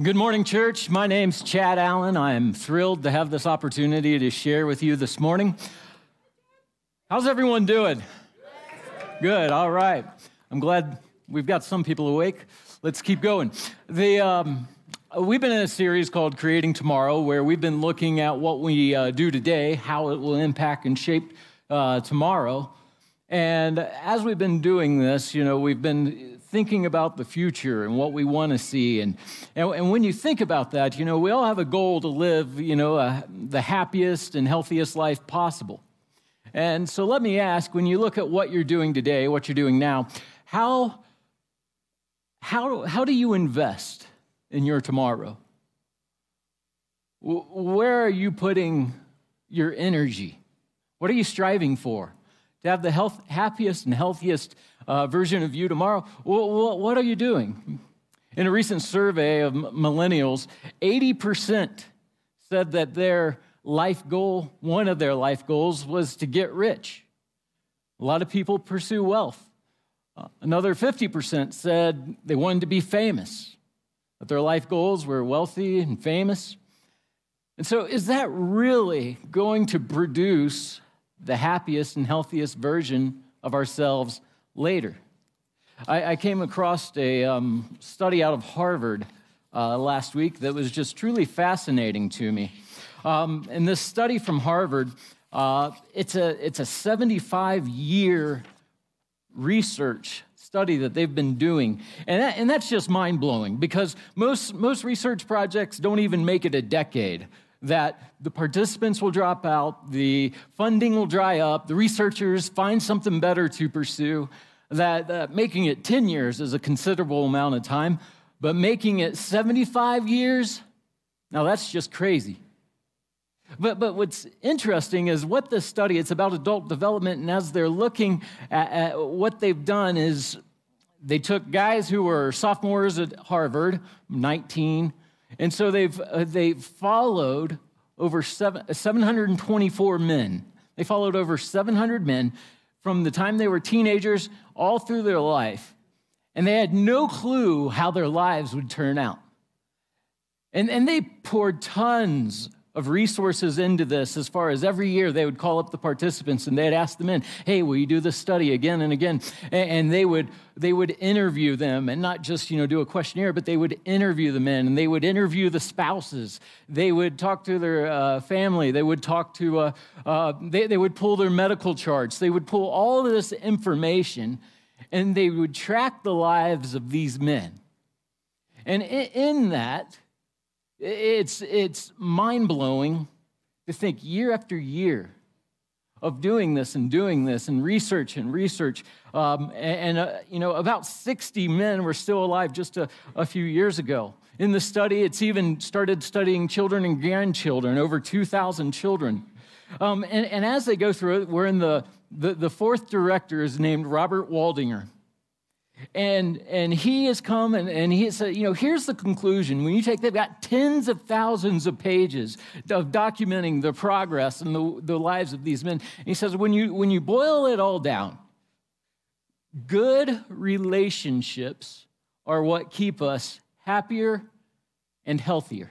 Good morning, church. My name's Chad Allen. I'm thrilled to have this opportunity to share with you this morning. How's everyone doing? Good, all right. I'm glad we've got some people awake. Let's keep going. The, um, we've been in a series called Creating Tomorrow where we've been looking at what we uh, do today, how it will impact and shape uh, tomorrow. And as we've been doing this, you know, we've been thinking about the future and what we want to see. And, and, and, when you think about that, you know, we all have a goal to live, you know, the happiest and healthiest life possible. And so let me ask when you look at what you're doing today, what you're doing now, how, how, how do you invest in your tomorrow? Where are you putting your energy? What are you striving for? To have the health, happiest and healthiest uh, version of you tomorrow, what are you doing? In a recent survey of millennials, 80% said that their life goal, one of their life goals, was to get rich. A lot of people pursue wealth. Uh, another 50% said they wanted to be famous, that their life goals were wealthy and famous. And so, is that really going to produce the happiest and healthiest version of ourselves later. I, I came across a um, study out of Harvard uh, last week that was just truly fascinating to me. Um, in this study from Harvard, uh, it's a it's a 75 year research study that they've been doing, and that, and that's just mind blowing because most most research projects don't even make it a decade that the participants will drop out, the funding will dry up, the researchers find something better to pursue, that, that making it 10 years is a considerable amount of time, but making it 75 years, now that's just crazy. But, but what's interesting is what this study, it's about adult development, and as they're looking at, at what they've done is they took guys who were sophomores at Harvard, 19, and so they've, uh, they followed over seven, 724 men. They followed over 700 men from the time they were teenagers all through their life. And they had no clue how their lives would turn out. And, and they poured tons of resources into this as far as every year they would call up the participants and they'd ask them in hey will you do this study again and again? And they would they would interview them and not just you know do a questionnaire but they would interview the men and they would interview the spouses. They would talk to their uh, family. They would talk to uh, uh, they, they would pull their medical charts. They would pull all of this information and they would track the lives of these men. And in, in that it's, it's mind blowing to think year after year of doing this and doing this and research and research. Um, and, and uh, you know, about 60 men were still alive just a, a few years ago. In the study, it's even started studying children and grandchildren, over 2,000 children. Um, and, and, as they go through it, we're in the, the, the fourth director is named Robert Waldinger. And, and he has come and, and he said, you know, here's the conclusion. When you take, they've got tens of thousands of pages of documenting the progress and the, the lives of these men. And he says, when you, when you boil it all down, good relationships are what keep us happier and healthier.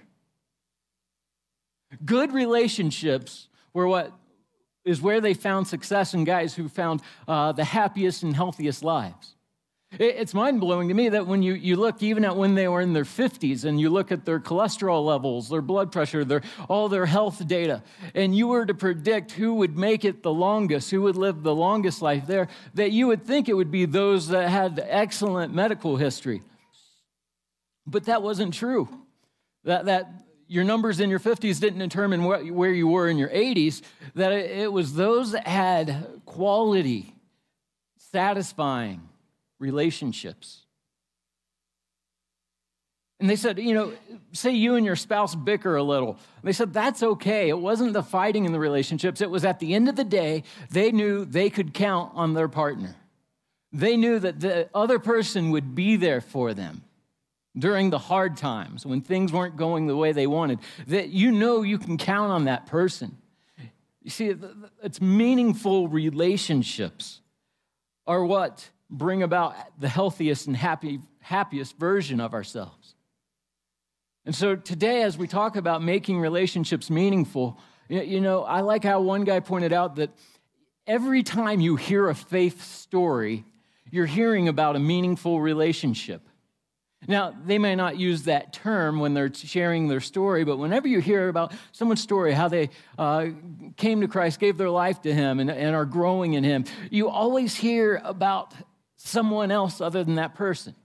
Good relationships were what is where they found success in guys who found uh, the happiest and healthiest lives. It's mind blowing to me that when you, you look even at when they were in their 50s and you look at their cholesterol levels, their blood pressure, their, all their health data, and you were to predict who would make it the longest, who would live the longest life there, that you would think it would be those that had excellent medical history. But that wasn't true. That, that your numbers in your 50s didn't determine what, where you were in your 80s, that it, it was those that had quality, satisfying, relationships. And they said, you know, say you and your spouse bicker a little. They said, that's okay. It wasn't the fighting in the relationships. It was at the end of the day, they knew they could count on their partner. They knew that the other person would be there for them during the hard times when things weren't going the way they wanted. That you know you can count on that person. You see, it's meaningful relationships are what bring about the healthiest and happy, happiest version of ourselves. And so today, as we talk about making relationships meaningful, you know, I like how one guy pointed out that every time you hear a faith story, you're hearing about a meaningful relationship. Now, they may not use that term when they're sharing their story, but whenever you hear about someone's story, how they uh, came to Christ, gave their life to Him, and, and are growing in Him, you always hear about someone else other than that person.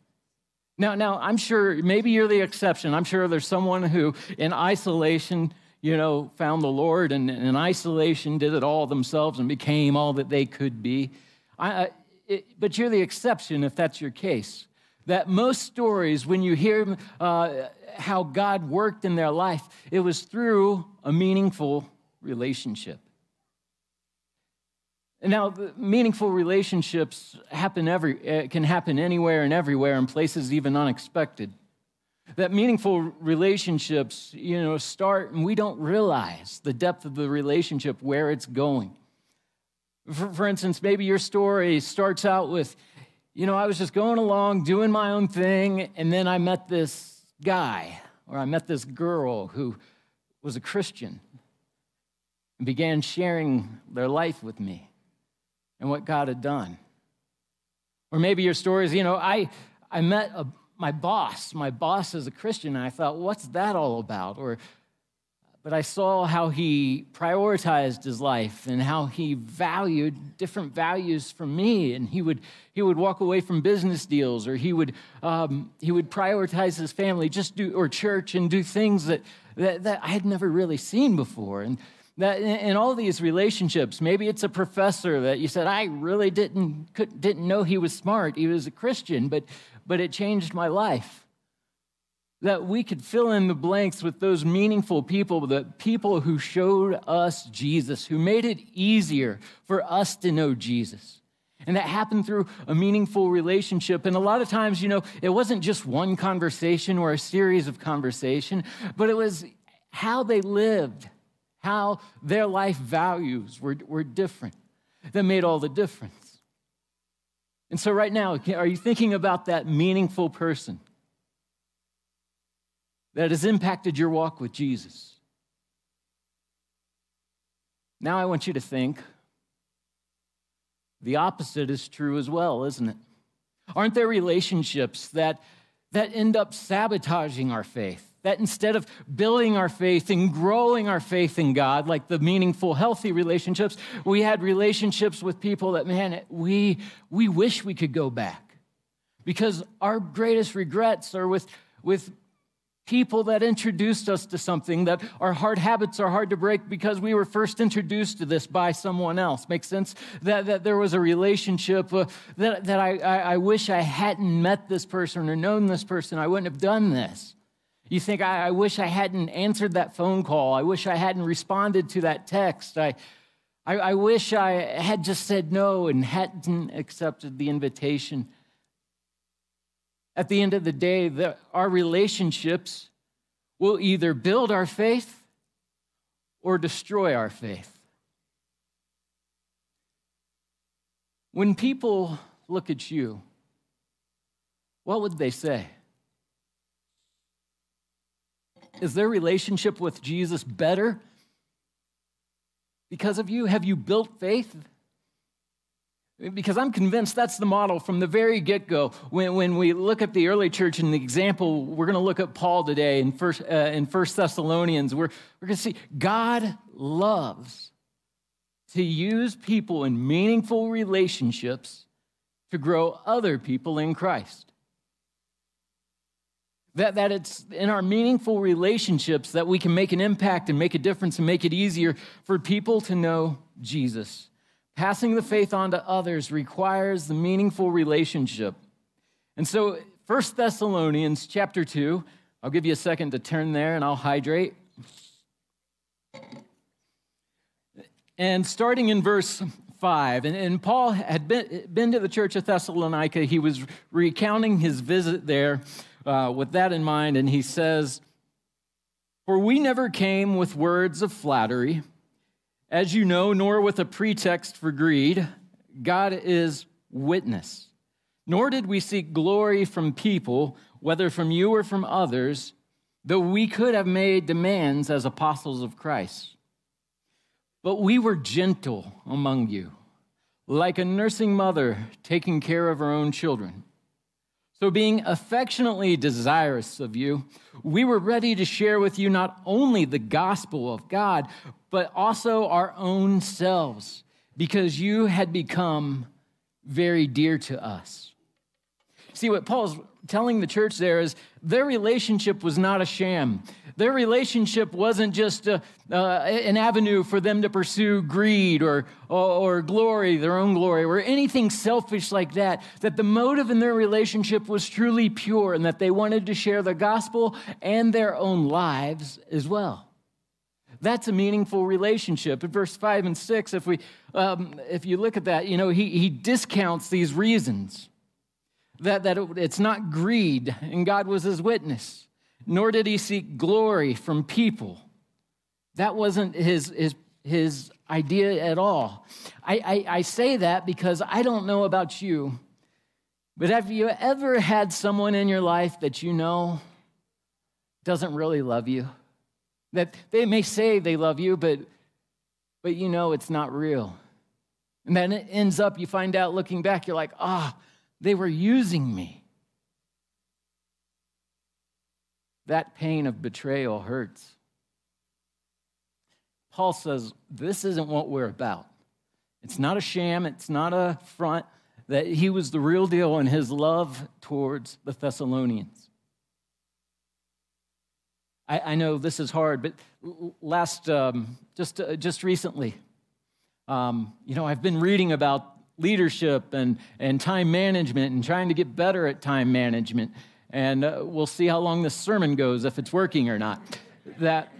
Now, now, I'm sure maybe you're the exception. I'm sure there's someone who, in isolation, you know, found the Lord and in isolation did it all themselves and became all that they could be. I, it, but you're the exception if that's your case. That most stories, when you hear uh, how God worked in their life, it was through a meaningful relationship. Now, meaningful relationships happen every, uh, can happen anywhere and everywhere in places even unexpected. That meaningful relationships, you know, start and we don't realize the depth of the relationship, where it's going. For, for instance, maybe your story starts out with, you know, I was just going along doing my own thing, and then I met this guy or I met this girl who was a Christian and began sharing their life with me and what God had done. Or maybe your story is, you know, I, I met a, my boss. My boss is a Christian, and I thought, what's that all about? Or, but I saw how he prioritized his life and how he valued different values from me. And he would, he would walk away from business deals, or he would, um, he would prioritize his family, just do, or church, and do things that, that, that I had never really seen before. And that in all these relationships, maybe it's a professor that you said, I really didn't, didn't know he was smart. He was a Christian, but, but it changed my life. That we could fill in the blanks with those meaningful people, the people who showed us Jesus, who made it easier for us to know Jesus. And that happened through a meaningful relationship. And a lot of times, you know, it wasn't just one conversation or a series of conversation, but it was how they lived how their life values were, were different that made all the difference. And so, right now, are you thinking about that meaningful person that has impacted your walk with Jesus? Now, I want you to think the opposite is true as well, isn't it? Aren't there relationships that, that end up sabotaging our faith? That instead of building our faith and growing our faith in God, like the meaningful, healthy relationships, we had relationships with people that, man, we, we wish we could go back. Because our greatest regrets are with, with people that introduced us to something that our hard habits are hard to break because we were first introduced to this by someone else. Makes sense? That, that there was a relationship uh, that, that I, I, I wish I hadn't met this person or known this person. I wouldn't have done this. You think, I, I, wish I hadn't answered that phone call. I wish I hadn't responded to that text. I, I, I wish I had just said no and hadn't accepted the invitation. At the end of the day, the, our relationships will either build our faith or destroy our faith. When people look at you, what would they say? Is their relationship with Jesus better because of you? Have you built faith? Because I'm convinced that's the model from the very get go. When, when we look at the early church and the example, we're going to look at Paul today in First, uh, in First Thessalonians. We're, we're going to see God loves to use people in meaningful relationships to grow other people in Christ. That, that it's in our meaningful relationships that we can make an impact and make a difference and make it easier for people to know Jesus. Passing the faith on to others requires the meaningful relationship. And so, 1 Thessalonians chapter 2, I'll give you a second to turn there and I'll hydrate. And starting in verse 5, and, and Paul had been, been to the church of Thessalonica. He was recounting his visit there uh, with that in mind, and he says, For we never came with words of flattery, as you know, nor with a pretext for greed. God is witness. Nor did we seek glory from people, whether from you or from others, though we could have made demands as apostles of Christ. But we were gentle among you, like a nursing mother taking care of her own children. So, being affectionately desirous of you, we were ready to share with you not only the gospel of God, but also our own selves, because you had become very dear to us. See, what Paul's telling the church there is their relationship was not a sham. Their relationship wasn't just a, uh, an avenue for them to pursue greed or, or, or glory, their own glory, or anything selfish like that. That the motive in their relationship was truly pure and that they wanted to share the gospel and their own lives as well. That's a meaningful relationship. In verse 5 and 6, if, we, um, if you look at that, you know, he, he discounts these reasons that, that it, it's not greed, and God was his witness, nor did he seek glory from people. That wasn't his, his, his idea at all. I, I, I say that because I don't know about you, but have you ever had someone in your life that you know doesn't really love you? That they may say they love you, but, but you know it's not real. And then it ends up, you find out looking back, you're like, ah, oh, they were using me. That pain of betrayal hurts. Paul says, This isn't what we're about. It's not a sham, it's not a front, that he was the real deal in his love towards the Thessalonians. I, I know this is hard, but last, um, just, uh, just recently, um, you know, I've been reading about leadership and, and time management and trying to get better at time management. And uh, we'll see how long this sermon goes, if it's working or not. That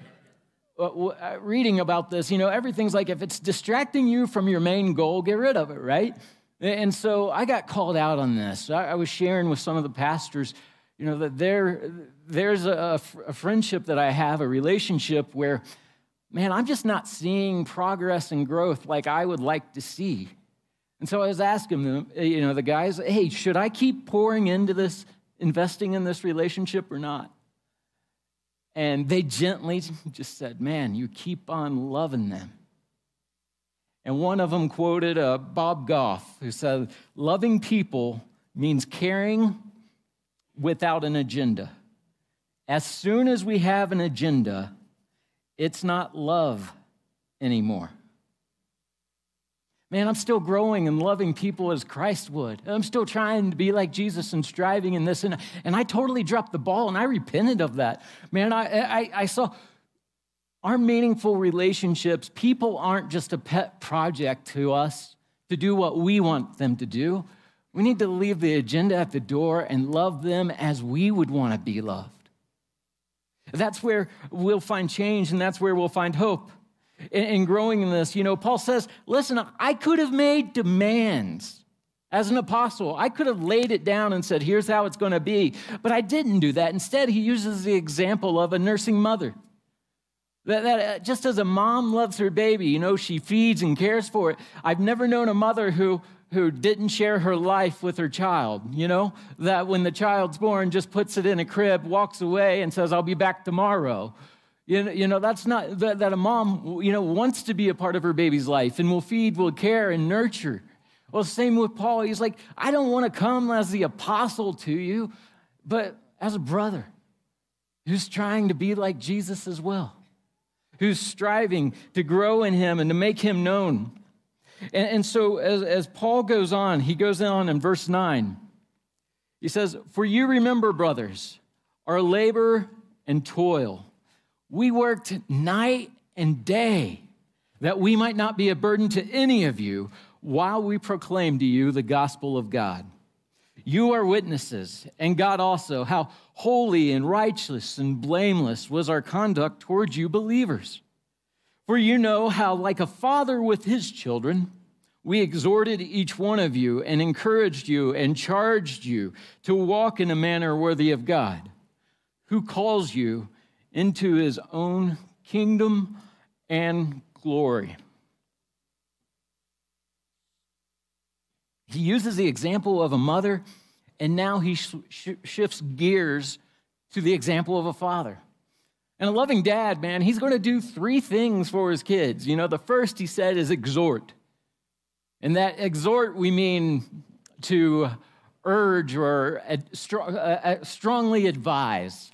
uh, uh, reading about this, you know, everything's like if it's distracting you from your main goal, get rid of it, right? And so I got called out on this. I, was sharing with some of the pastors, you know, that there, there's a, a friendship that I have, a relationship where, man, I'm just not seeing progress and growth like I would like to see. And so I was asking them, you know, the guys, hey, should I keep pouring into this, investing in this relationship or not? And they gently just said, man, you keep on loving them. And one of them quoted uh, Bob Goff, who said, loving people means caring without an agenda. As soon as we have an agenda, it's not love anymore. Man, I'm still growing and loving people as Christ would. I'm still trying to be like Jesus and striving in this. And, and I totally dropped the ball and I repented of that. Man, I, I, I saw our meaningful relationships, people aren't just a pet project to us to do what we want them to do. We need to leave the agenda at the door and love them as we would want to be loved. That's where we'll find change and that's where we'll find hope and growing in this. You know, Paul says, listen, I could have made demands as an apostle. I could have laid it down and said, here's how it's going to be. But I didn't do that. Instead, he uses the example of a nursing mother. That, that uh, just as a mom loves her baby, you know, she feeds and cares for it. I've never known a mother who who didn't share her life with her child, you know, that when the child's born, just puts it in a crib, walks away, and says, I'll be back tomorrow. You know, you know that's not that, that a mom, you know, wants to be a part of her baby's life and will feed, will care, and nurture. Well, same with Paul. He's like, I don't want to come as the apostle to you, but as a brother who's trying to be like Jesus as well, who's striving to grow in him and to make him known. And, and so, as, as Paul goes on, he goes on in verse 9. He says, For you remember, brothers, our labor and toil we worked night and day that we might not be a burden to any of you while we proclaim to you the gospel of God. You are witnesses, and God also, how holy and righteous and blameless was our conduct towards you believers. For you know how, like a father with his children, we exhorted each one of you and encouraged you and charged you to walk in a manner worthy of God, who calls you into his own kingdom and glory. He uses the example of a mother, and now he sh- shifts gears to the example of a father. And a loving dad, man, he's going to do three things for his kids. You know, the first he said is exhort. And that exhort, we mean to urge or uh, uh, strongly advise.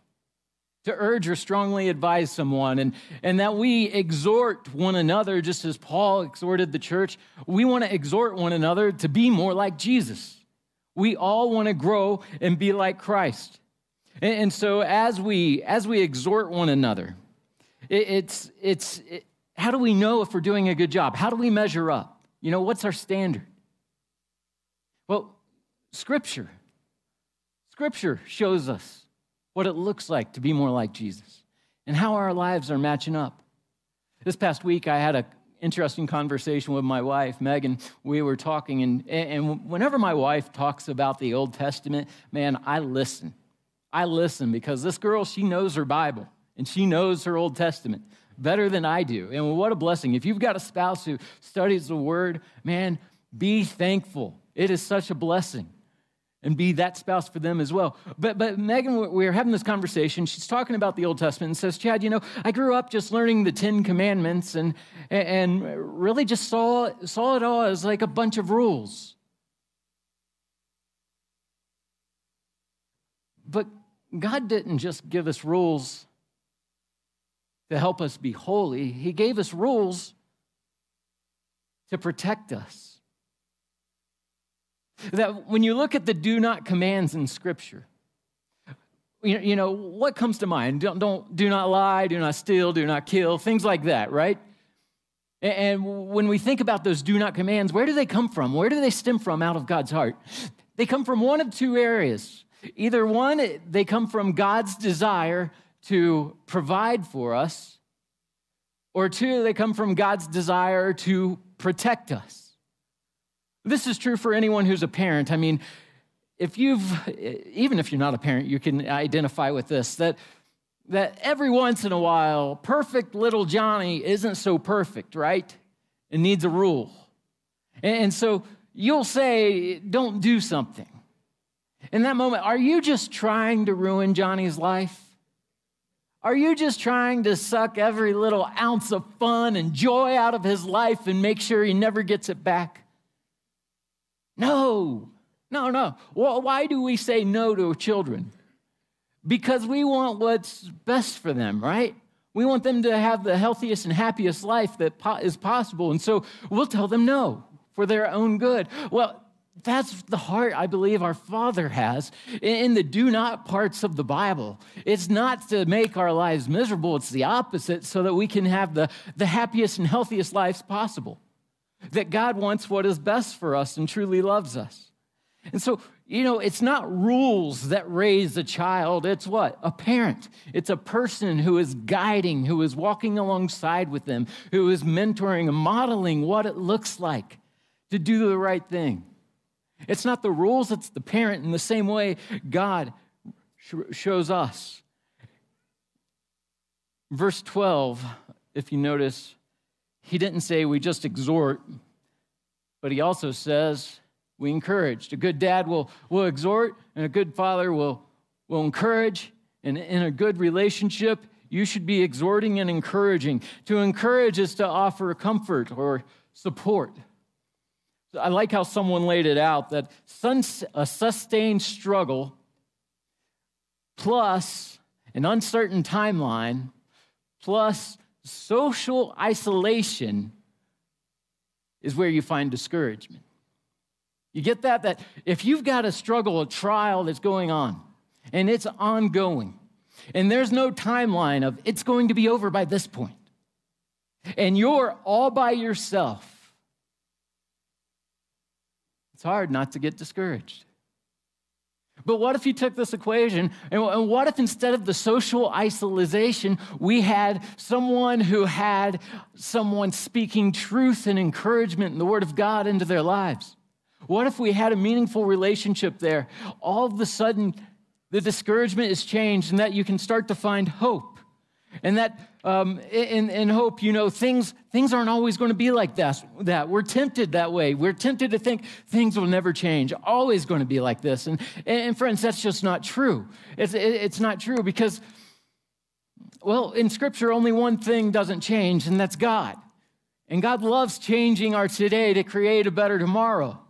To urge or strongly advise someone, and, and that we exhort one another, just as Paul exhorted the church. We want to exhort one another to be more like Jesus. We all want to grow and be like Christ. And, and so as we as we exhort one another, it, it's it's it, how do we know if we're doing a good job? How do we measure up? You know, what's our standard? Well, scripture. Scripture shows us what it looks like to be more like Jesus and how our lives are matching up. This past week, I had an interesting conversation with my wife, Megan. We were talking, and, and whenever my wife talks about the Old Testament, man, I listen. I listen because this girl, she knows her Bible and she knows her Old Testament better than I do. And what a blessing. If you've got a spouse who studies the Word, man, be thankful. It is such a blessing and be that spouse for them as well. But, but Megan, we are having this conversation. She's talking about the Old Testament and says, Chad, you know, I grew up just learning the Ten Commandments and, and really just saw, saw it all as like a bunch of rules. But God didn't just give us rules to help us be holy, He gave us rules to protect us. That when you look at the do not commands in Scripture, you know, what comes to mind? Don't, don't, do not lie, do not steal, do not kill, things like that, right? And when we think about those do not commands, where do they come from? Where do they stem from out of God's heart? They come from one of two areas. Either one, they come from God's desire to provide for us, or two, they come from God's desire to protect us. This is true for anyone who's a parent. I mean, if you've, even if you're not a parent, you can identify with this that, that every once in a while, perfect little Johnny isn't so perfect, right? It needs a rule. And so you'll say, don't do something. In that moment, are you just trying to ruin Johnny's life? Are you just trying to suck every little ounce of fun and joy out of his life and make sure he never gets it back? No, no, no. Well, why do we say no to children? Because we want what's best for them, right? We want them to have the healthiest and happiest life that is possible. And so we'll tell them no for their own good. Well, that's the heart I believe our Father has in the do not parts of the Bible. It's not to make our lives miserable, it's the opposite, so that we can have the, the happiest and healthiest lives possible that God wants what is best for us and truly loves us. And so, you know, it's not rules that raise a child. It's what? A parent. It's a person who is guiding, who is walking alongside with them, who is mentoring and modeling what it looks like to do the right thing. It's not the rules, it's the parent in the same way God shows us. Verse 12, if you notice, he didn't say we just exhort, but he also says we encourage. A good dad will, will exhort, and a good father will, will encourage. And in a good relationship, you should be exhorting and encouraging. To encourage is to offer comfort or support. I like how someone laid it out that a sustained struggle plus an uncertain timeline plus social isolation is where you find discouragement. You get that? That if you've got a struggle, a trial that's going on, and it's ongoing, and there's no timeline of it's going to be over by this point, and you're all by yourself, it's hard not to get discouraged. But what if you took this equation and what if instead of the social isolation, we had someone who had someone speaking truth and encouragement and the word of God into their lives? What if we had a meaningful relationship there? All of a sudden, the discouragement is changed and that you can start to find hope. And that um, in, in hope, you know, things, things aren't always going to be like that, that. We're tempted that way. We're tempted to think things will never change, always going to be like this. And, and friends, that's just not true. It's, it's not true because Well, in Scripture, only one thing doesn't change, and that's God. And God loves changing our today to create a better tomorrow.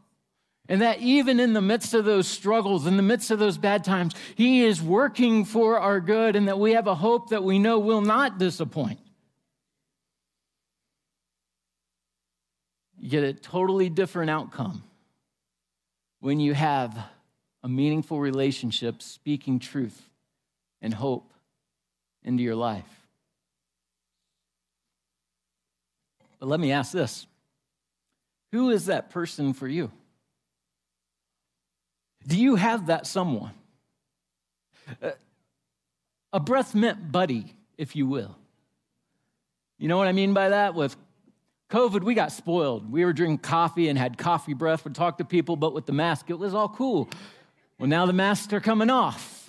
And that even in the midst of those struggles, in the midst of those bad times, He is working for our good, and that we have a hope that we know will not disappoint. You get a totally different outcome when you have a meaningful relationship speaking truth and hope into your life. But let me ask this Who is that person for you? Do you have that someone? A breath mint buddy, if you will. You know what I mean by that? With COVID, we got spoiled. We were drinking coffee and had coffee breath, would talk to people, but with the mask, it was all cool. Well, now the masks are coming off.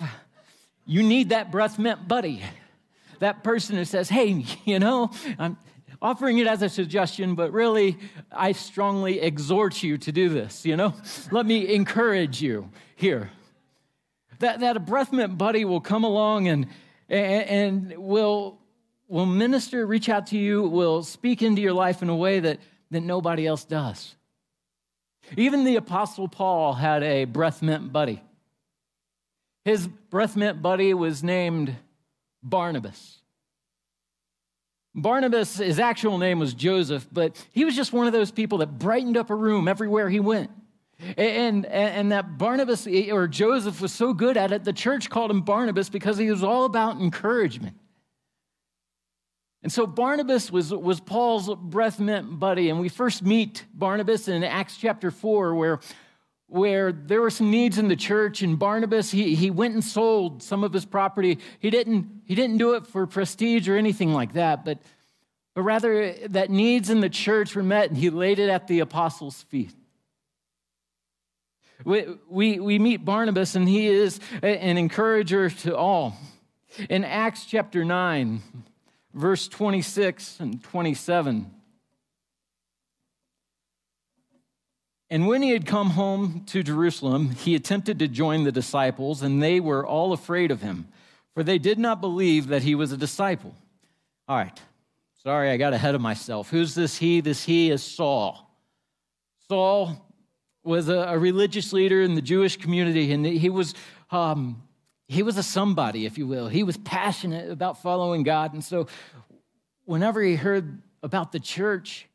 You need that breath mint buddy. That person who says, hey, you know, I'm offering it as a suggestion, but really, I strongly exhort you to do this, you know? Let me encourage you here. That, that a breath mint buddy will come along and, and, and will will minister, reach out to you, will speak into your life in a way that, that nobody else does. Even the Apostle Paul had a breath mint buddy. His breath mint buddy was named Barnabas. Barnabas, his actual name was Joseph, but he was just one of those people that brightened up a room everywhere he went. And, and, and that Barnabas eh, or Joseph was so good at it, the church called him Barnabas because he was all about encouragement. And so Barnabas was, was Paul's breath mint buddy. And we first meet Barnabas in Acts chapter 4, where, where there were some needs in the church. And Barnabas, he, he went and sold some of his property. He didn't, he didn't do it for prestige or anything like that, but, but rather that needs in the church were met, and he laid it at the apostles' feet. We, we, we meet Barnabas, and he is an encourager to all. In Acts chapter 9, verse 26 and 27. And when he had come home to Jerusalem, he attempted to join the disciples, and they were all afraid of him, for they did not believe that he was a disciple. All right, sorry, I got ahead of myself. Who's this he? This he is Saul. Saul was a, a religious leader in the Jewish community, and he was um, he was a somebody, if you will. He was passionate about following God. And so, whenever he heard about the church,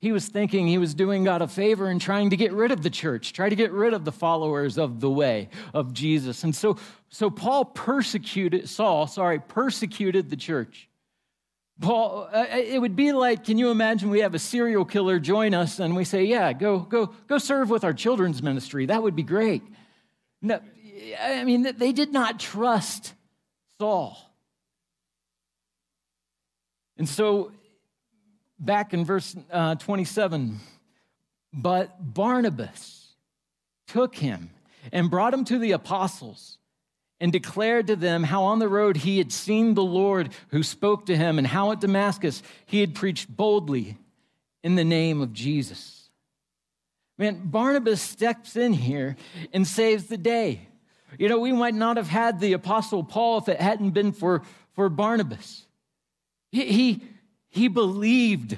he was thinking he was doing God a favor and trying to get rid of the church, try to get rid of the followers of the way of Jesus. And so, so Paul persecuted, Saul, sorry, persecuted the church. Paul, uh, it would be like, can you imagine we have a serial killer join us and we say, yeah, go, go, go serve with our children's ministry. That would be great. No, I mean, they did not trust Saul. And so, back in verse uh, 27, but Barnabas took him and brought him to the apostles and declared to them how on the road he had seen the Lord who spoke to him, and how at Damascus he had preached boldly in the name of Jesus. Man, Barnabas steps in here and saves the day. You know, we might not have had the Apostle Paul if it hadn't been for, for Barnabas. He, he, he believed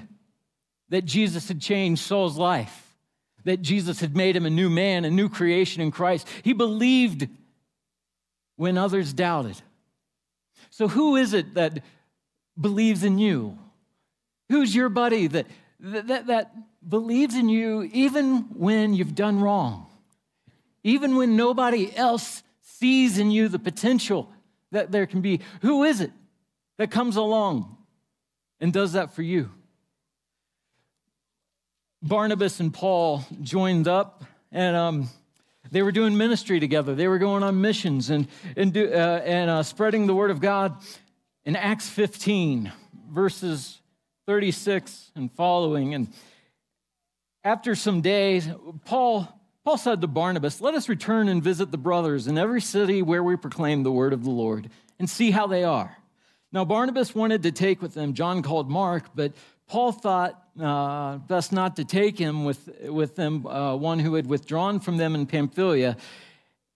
that Jesus had changed Saul's life, that Jesus had made him a new man, a new creation in Christ. He believed when others doubted. So, who is it that believes in you? Who's your buddy that, that, that believes in you even when you've done wrong? even when nobody else sees in you the potential that there can be. Who is it that comes along and does that for you? Barnabas and Paul joined up and um, they were doing ministry together. They were going on missions and, and, do, uh, and uh, spreading the word of God. In Acts 15, verses 36 and following, and after some days, Paul Paul said to Barnabas, Let us return and visit the brothers in every city where we proclaim the word of the Lord and see how they are. Now, Barnabas wanted to take with them John called Mark, but Paul thought uh, best not to take him with, with them, uh, one who had withdrawn from them in Pamphylia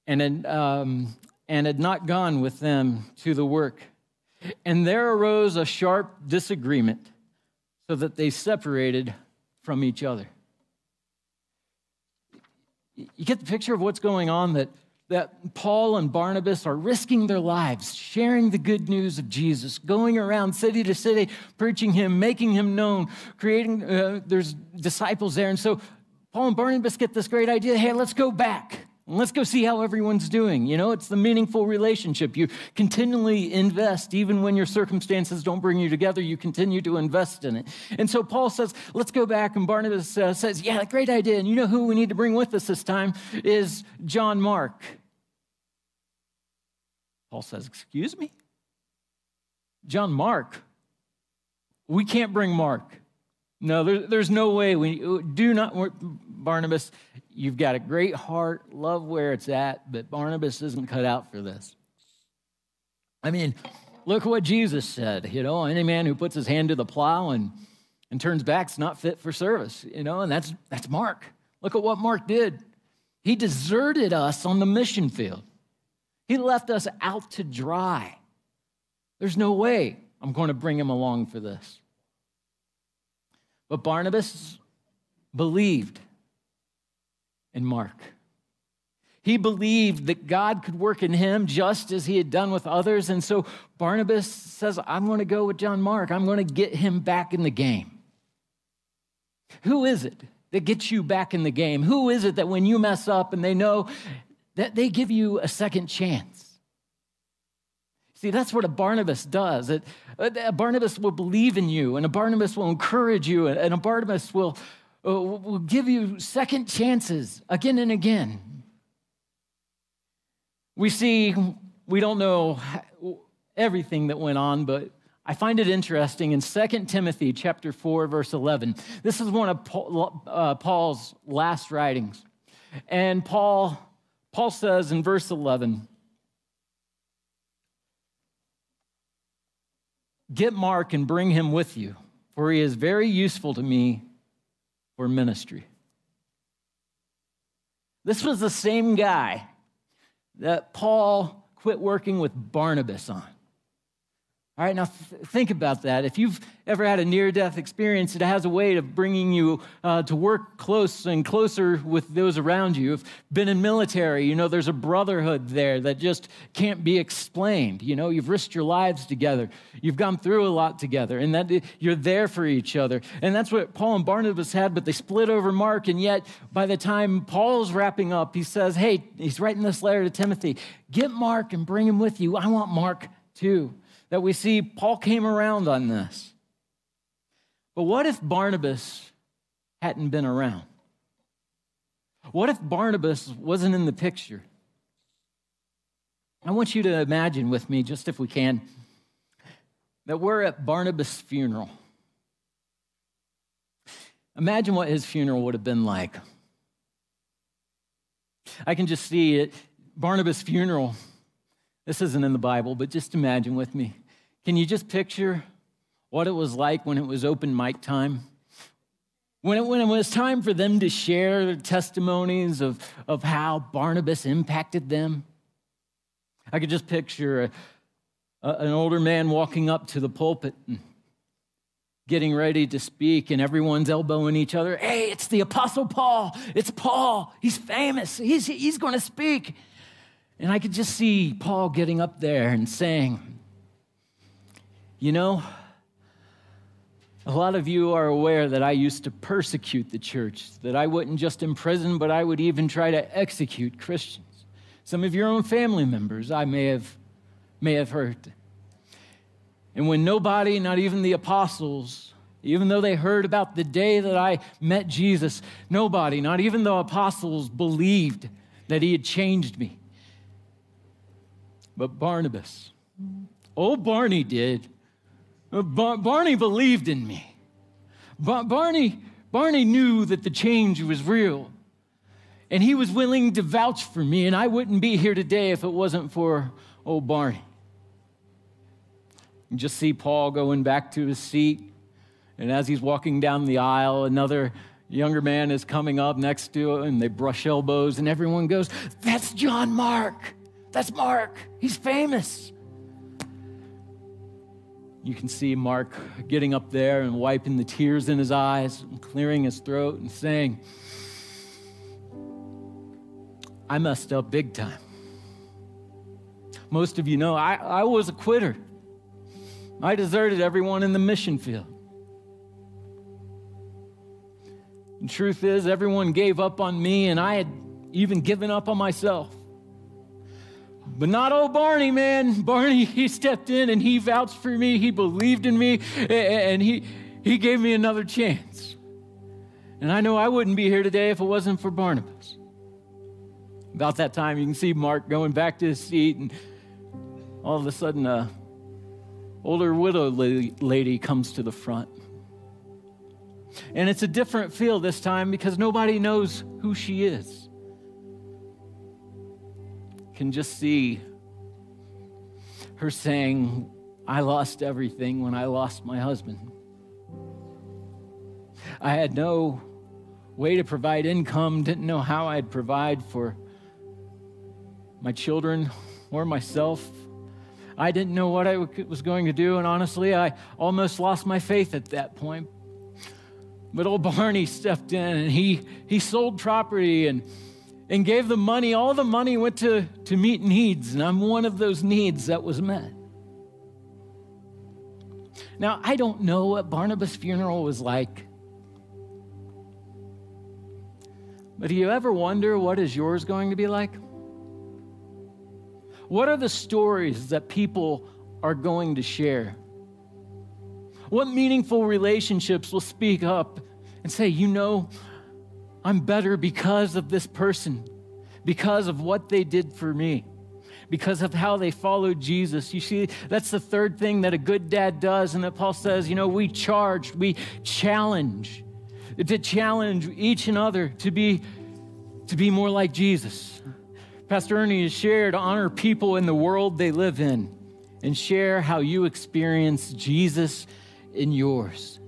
and had, um, and had not gone with them to the work. And there arose a sharp disagreement so that they separated from each other. You get the picture of what's going on that, that Paul and Barnabas are risking their lives, sharing the good news of Jesus, going around city to city, preaching him, making him known, creating, uh, there's disciples there. And so Paul and Barnabas get this great idea hey, let's go back. Let's go see how everyone's doing. You know, it's the meaningful relationship. You continually invest, even when your circumstances don't bring you together, you continue to invest in it. And so Paul says, let's go back. And Barnabas uh, says, yeah, great idea. And you know who we need to bring with us this time is John Mark. Paul says, excuse me? John Mark? We can't bring Mark. No, there, there's no way. We do not, Barnabas, You've got a great heart, love where it's at, but Barnabas isn't cut out for this. I mean, look what Jesus said. You know, any man who puts his hand to the plow and, and turns back is not fit for service, you know, and that's, that's Mark. Look at what Mark did. He deserted us on the mission field, he left us out to dry. There's no way I'm going to bring him along for this. But Barnabas believed and Mark. He believed that God could work in him just as he had done with others. And so Barnabas says, I'm going to go with John Mark. I'm going to get him back in the game. Who is it that gets you back in the game? Who is it that when you mess up and they know that they give you a second chance? See, that's what a Barnabas does. A Barnabas will believe in you, and a Barnabas will encourage you, and a Barnabas will uh, will give you second chances again and again. We see, we don't know everything that went on, but I find it interesting in 2 Timothy chapter 4 verse 11. This is one of uh, Paul's last writings. And Paul Paul says in verse 11, Get Mark and bring him with you, for he is very useful to me for ministry. This was the same guy that Paul quit working with Barnabas on. All right, now th- think about that. If you've ever had a near death experience, it has a way of bringing you uh, to work close and closer with those around you. If been in military, you know there's a brotherhood there that just can't be explained. You know, you've risked your lives together, you've gone through a lot together, and that you're there for each other. And that's what Paul and Barnabas had, but they split over Mark. And yet, by the time Paul's wrapping up, he says, Hey, he's writing this letter to Timothy get Mark and bring him with you. I want Mark too that we see Paul came around on this. But what if Barnabas hadn't been around? What if Barnabas wasn't in the picture? I want you to imagine with me, just if we can, that we're at Barnabas' funeral. Imagine what his funeral would have been like. I can just see it. Barnabas' funeral. This isn't in the Bible, but just imagine with me. Can you just picture what it was like when it was open mic time? When it, when it was time for them to share their testimonies of, of how Barnabas impacted them? I could just picture a, a, an older man walking up to the pulpit and getting ready to speak, and everyone's elbowing each other. Hey, it's the Apostle Paul. It's Paul. He's famous. He's, he's going to speak. And I could just see Paul getting up there and saying, you know, a lot of you are aware that I used to persecute the church, that I wouldn't just imprison, but I would even try to execute Christians. Some of your own family members I may have, may have hurt. And when nobody, not even the apostles, even though they heard about the day that I met Jesus, nobody, not even the apostles, believed that he had changed me. But Barnabas, old Barney did. Bar- Barney believed in me. Bar- Barney, Barney knew that the change was real. And he was willing to vouch for me, and I wouldn't be here today if it wasn't for old Barney. You just see Paul going back to his seat, and as he's walking down the aisle, another younger man is coming up next to him, and they brush elbows, and everyone goes, That's John Mark. That's Mark. He's famous. You can see Mark getting up there and wiping the tears in his eyes and clearing his throat and saying, I messed up big time. Most of you know I, I was a quitter. I deserted everyone in the mission field. The truth is, everyone gave up on me, and I had even given up on myself. But not old Barney, man. Barney, he stepped in and he vouched for me. He believed in me and he, he gave me another chance. And I know I wouldn't be here today if it wasn't for Barnabas. About that time, you can see Mark going back to his seat, and all of a sudden, a older widow lady comes to the front. And it's a different feel this time because nobody knows who she is can just see her saying, I lost everything when I lost my husband. I had no way to provide income, didn't know how I'd provide for my children or myself. I didn't know what I was going to do, and honestly, I almost lost my faith at that point. But old Barney stepped in and he, he sold property and and gave the money. All the money went to, to meet needs, and I'm one of those needs that was met. Now, I don't know what Barnabas' funeral was like. But do you ever wonder what is yours going to be like? What are the stories that people are going to share? What meaningful relationships will speak up and say, you know, I'm better because of this person, because of what they did for me, because of how they followed Jesus. You see, that's the third thing that a good dad does, and that Paul says, you know, we charge, we challenge, to challenge each and other to be to be more like Jesus. Pastor Ernie has shared honor people in the world they live in and share how you experience Jesus in yours.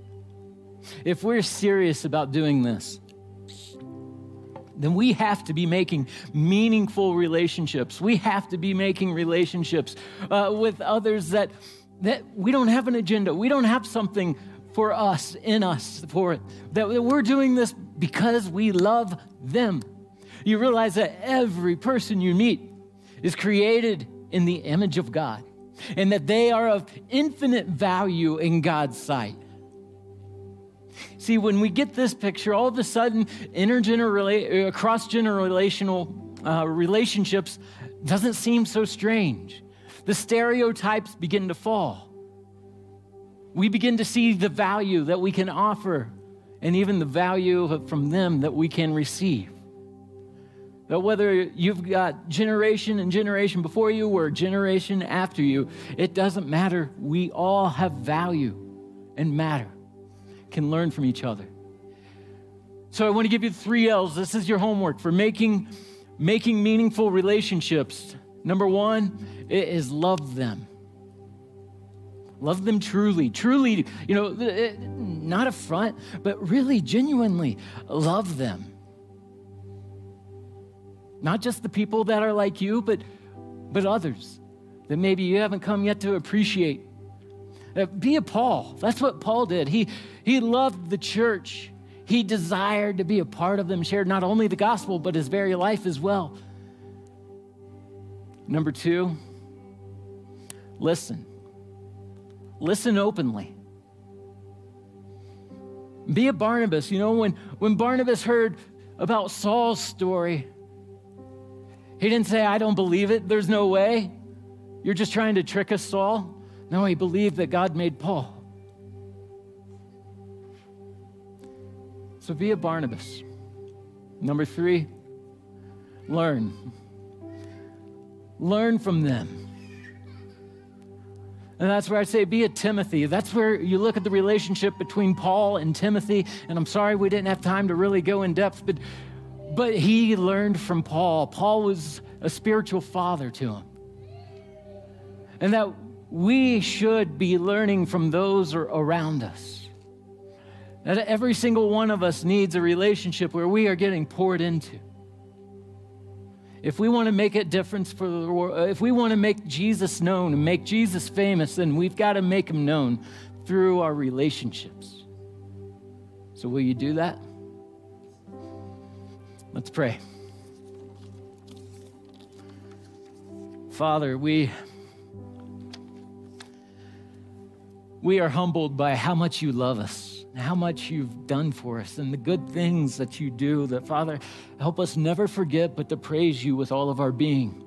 If we're serious about doing this, then we have to be making meaningful relationships. We have to be making relationships uh, with others that, that we don't have an agenda. We don't have something for us, in us, for it. That we're doing this because we love them. You realize that every person you meet is created in the image of God and that they are of infinite value in God's sight. See, when we get this picture, all of a sudden, intergenerational, uh, cross generational uh, relationships doesn't seem so strange. The stereotypes begin to fall. We begin to see the value that we can offer and even the value from them that we can receive. That whether you've got generation and generation before you or generation after you, it doesn't matter. We all have value and matter can learn from each other. So I want to give you three L's. This is your homework for making, making meaningful relationships. Number one is love them. Love them truly, truly, you know, not a front, but really genuinely love them. Not just the people that are like you, but, but others that maybe you haven't come yet to appreciate uh, be a Paul. That's what Paul did. He, he loved the church. He desired to be a part of them, shared not only the gospel, but his very life as well. Number two, listen. Listen openly. Be a Barnabas. You know, when, when Barnabas heard about Saul's story, he didn't say, I don't believe it. There's no way. You're just trying to trick us, Saul. No, he believed that God made Paul. So be a Barnabas. Number three, learn. Learn from them. And that's where I say be a Timothy. That's where you look at the relationship between Paul and Timothy. And I'm sorry we didn't have time to really go in depth, but, but he learned from Paul. Paul was a spiritual father to him. And that we should be learning from those around us. That every single one of us needs a relationship where we are getting poured into. if we want to make a difference for the world, uh, if we want to make Jesus known and make Jesus famous, then we've got to make him known through our relationships. So, will you do that? Let's pray. Father, we we are humbled by how much you love us, how much you've done for us, and the good things that you do. That, Father, help us never forget but to praise you with all of our being.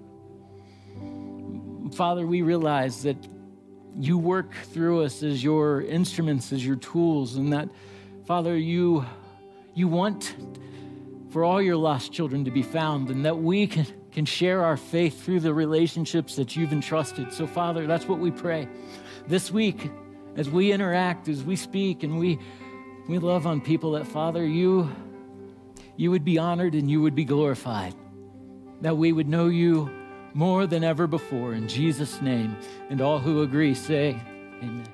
Father, we realize that you work through us as your instruments, as your tools, and that, Father, you, you want for all your lost children to be found, and that we can, can share our faith through the relationships that you've entrusted. So, Father, that's what we pray. This week, as we interact, as we speak, and we, we love on people, that Father, you, you would be honored and you would be glorified. That we would know you more than ever before. In Jesus' name. And all who agree say, Amen.